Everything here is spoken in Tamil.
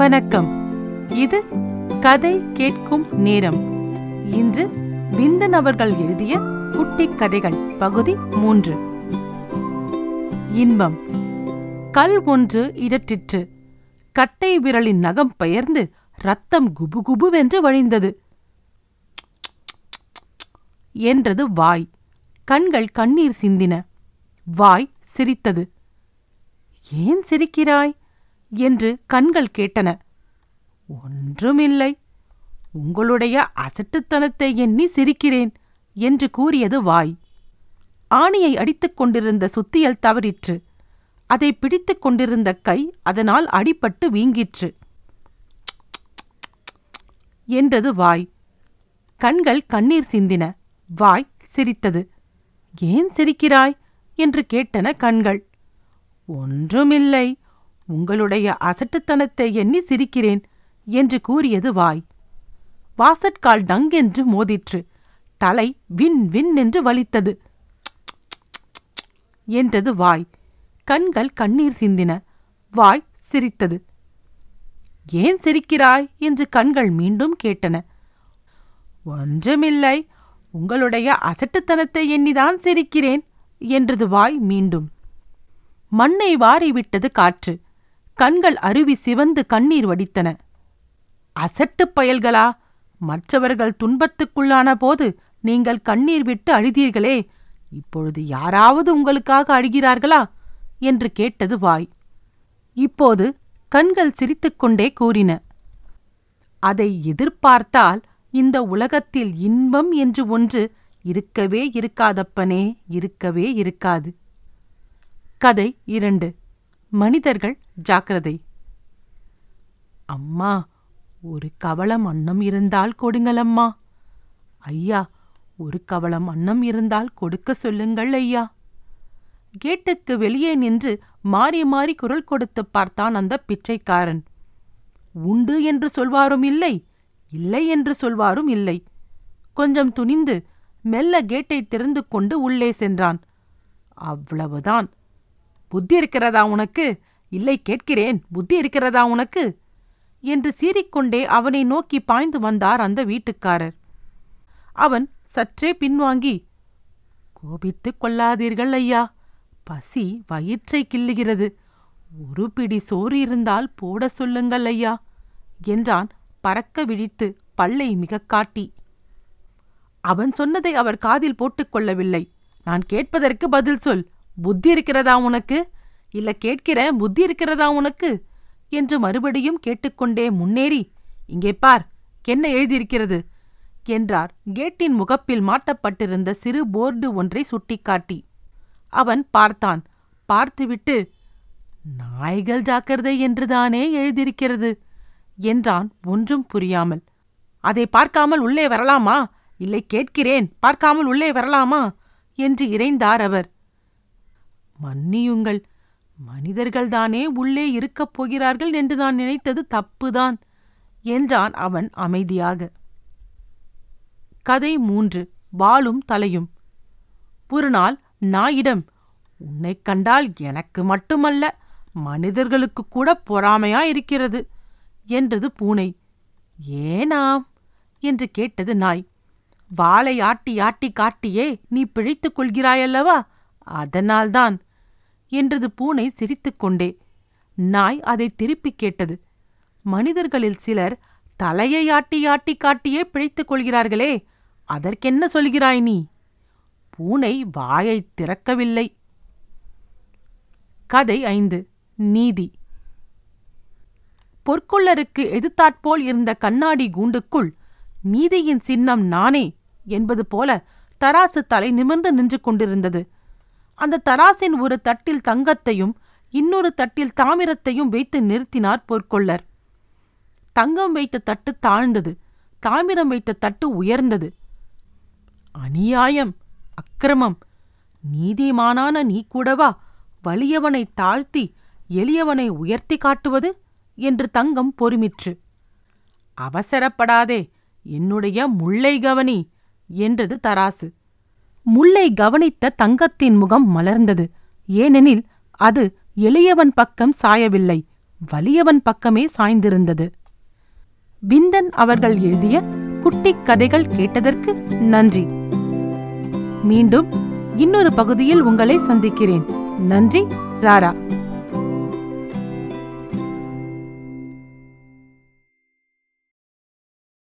வணக்கம். இது கதை கேட்கும் நேரம். இன்று விந்தன் அவர்கள் எழுதிய குட்டி கதைகள் பகுதி மூன்று. இன்பம். கல் ஒன்று இடற்றிற்று. கட்டை விரலின் நகம் பெயர்ந்து ரத்தம் குபுகுபுவென்று வழிந்தது. என்றது வாய். கண்கள் கண்ணீர் சிந்தின. வாய் சிரித்தது. ஏன் சிரிக்கிறாய்? என்று கண்கள் கேட்டன. ஒன்றுமில்லை. உங்களுடைய அசட்டுத்தனத்தை எண்ணி சிரிக்கிறேன் என்று கூறியது வாய். ஆணியை அடித்துக் கொண்டிருந்த சுத்தியல் தவறிற்று. அதை பிடித்துக் கொண்டிருந்த கை அதனால் அடிபட்டு வீங்கிற்று. என்றது வாய். கண்கள் கண்ணீர் சிந்தின. வாய் சிரித்தது. ஏன் சிரிக்கிறாய்? என்று கேட்டன கண்கள். ஒன்றுமில்லை. உங்களுடைய அசட்டுத்தனத்தை எண்ணி சிரிக்கிறேன் என்று கூறியது வாய். வாசற்கால் டங்கென்று மோதிற்று. தலை வின் வின் என்று வலித்தது. என்றது வாய். கண்கள் கண்ணீர் சிந்தின. வாய் சிரித்தது. ஏன் சிரிக்கிறாய்? என்று கண்கள் மீண்டும் கேட்டன. ஒன்றுமில்லை. உங்களுடைய அசட்டுத்தனத்தை எண்ணிதான் சிரிக்கிறேன் என்றது வாய் மீண்டும். மண்ணை வாரிவிட்டது காற்று. கண்கள் அருவி சிவந்து கண்ணீர் வடித்தன. அசட்டுப் பயல்களா? மற்றவர்கள் துன்பத்துக்குள்ளான போது நீங்கள் கண்ணீர் விட்டு அழுதீர்களே இப்பொழுது யாராவது உங்களுக்காக அழுகிறார்களா? என்று கேட்டது வாய். இப்போது கண்கள் சிரித்துக்கொண்டே கூறின. அதை எதிர்பார்த்தால் இந்த உலகத்தில் இன்பம் என்று ஒன்று இருக்கவே இருக்காதப்பனே இருக்கவே இருக்காது. கதை இரண்டு. மனிதர்கள் ஜாக்கிரதை. அம்மா ஒரு கவளம் அன்னம் இருந்தால் கொடுங்களம்மா. ஐயா ஒரு கவளம் அன்னம் இருந்தால் கொடுக்க சொல்லுங்கள் ஐயா. கேட்டுக்கு வெளியே நின்று மாறி மாறி குரல் கொடுத்து பார்த்தான் அந்த பிச்சைக்காரன். உண்டு என்று சொல்வாரும் இல்லை இல்லை என்று சொல்வாரும் இல்லை. கொஞ்சம் துணிந்து மெல்ல கேட்டை திறந்து கொண்டு உள்ளே சென்றான். அவ்வளவுதான். புத்தி இருக்கிறதா உனக்கு? இல்லை கேட்கிறேன் புத்தி இருக்கிறதா உனக்கு? என்று சீறிக்கொண்டே அவனை நோக்கி பாய்ந்து வந்தார் அந்த வீட்டுக்காரர். அவன் சற்றே பின்வாங்கி கோபித்துக் கொள்ளாதீர்கள் ஐயா பசி வயிற்றை கிள்ளுகிறது. ஒரு பிடி சோறு இருந்தால் போட சொல்லுங்கள் ஐயா என்றான் பறக்க விழித்து பல்லை மிகக் காட்டி. அவன் சொன்னதை அவர் காதில் போட்டுக்கொள்ளவில்லை நான் கேட்பதற்கு பதில் சொல். புத்தி இருக்கிறதா உனக்கு? இல்ல கேட்கிற புத்தி இருக்கிறதா உனக்கு? என்று மறுபடியும் கேட்டுக்கொண்டே முன்னேறி இங்கே பார் என்ன எழுதியிருக்கிறது? என்றார். கேட்டின் முகப்பில் மாட்டப்பட்டிருந்த சிறு போர்டு ஒன்றை சுட்டிக்காட்டி. அவன் பார்த்தான். பார்த்துவிட்டு நாய்கள் ஜாக்கிரதை என்றுதானே எழுதியிருக்கிறது? என்றான். ஒன்றும் புரியாமல். அதை பார்க்காமல் உள்ளே வரலாமா? இல்லை கேட்கிறேன். பார்க்காமல் உள்ளே வரலாமா? என்று இறைந்தார் அவர். மன்னியுங்கள். மனிதர்கள்தானே உள்ளே இருக்கப் போகிறார்கள் என்று நான் நினைத்தது தப்புதான் என்றான் அவன் அமைதியாக. கதை மூன்று. வாளும் தலையும். ஒரு நாள் நாயிடம் உன்னைக் கண்டால் எனக்கு மட்டுமல்ல மனிதர்களுக்கு கூட பொறாமையா இருக்கிறது? என்றது பூனை. ஏனாம்? என்று கேட்டது நாய். வாளை ஆட்டி ஆட்டி காட்டியே நீ பிழைத்துக் கொள்கிறாயல்லவா? அதனால்தான் என்றது பூனை சிரித்துக்கொண்டே. நாய் அதை திருப்பிக் கேட்டது. மனிதர்களில் சிலர் தலையை ஆட்டி ஆட்டி காட்டியே பிழைத்துக் கொள்கிறார்களே அதற்கென்ன சொல்கிறாய் நீ? பூனை வாயைத் திறக்கவில்லை. கதை ஐந்து. நீதி. பொற்கொள்ளருக்கு எதிர்த்தாற்போல் இருந்த கண்ணாடி கூண்டுக்குள் நீதியின் சின்னம் நானே என்பது போல தராசு தலை நிமிர்ந்து நின்று கொண்டிருந்தது. அந்த தராசின் ஒரு தட்டில் தங்கத்தையும் இன்னொரு தட்டில் தாமிரத்தையும் வைத்து நிறுத்தினார் பொற்கொள்ளர். தங்கம் வைத்த தட்டு தாழ்ந்தது தாமிரம் வைத்த தட்டு உயர்ந்தது. அநியாயம் அக்கிரமம். நீதிமானான நீ கூடவா வலியவனை தாழ்த்தி எளியவனை உயர்த்தி காட்டுவது? என்று தங்கம் பொறுமிற்று. அவசரப்படாதே என்னுடைய முல்லை கவனி என்றது தராசு. முல்லை கவனித்த தங்கத்தின் முகம் மலர்ந்தது. ஏனெனில் அது எளியவன் பக்கம் சாயவில்லை வலியவன் பக்கமே சாய்ந்திருந்தது. விந்தன் அவர்கள் எழுதிய குட்டிக் கதைகள் கேட்டதற்கு நன்றி. மீண்டும் இன்னொரு பகுதியில் உங்களை சந்திக்கிறேன். நன்றி ராரா.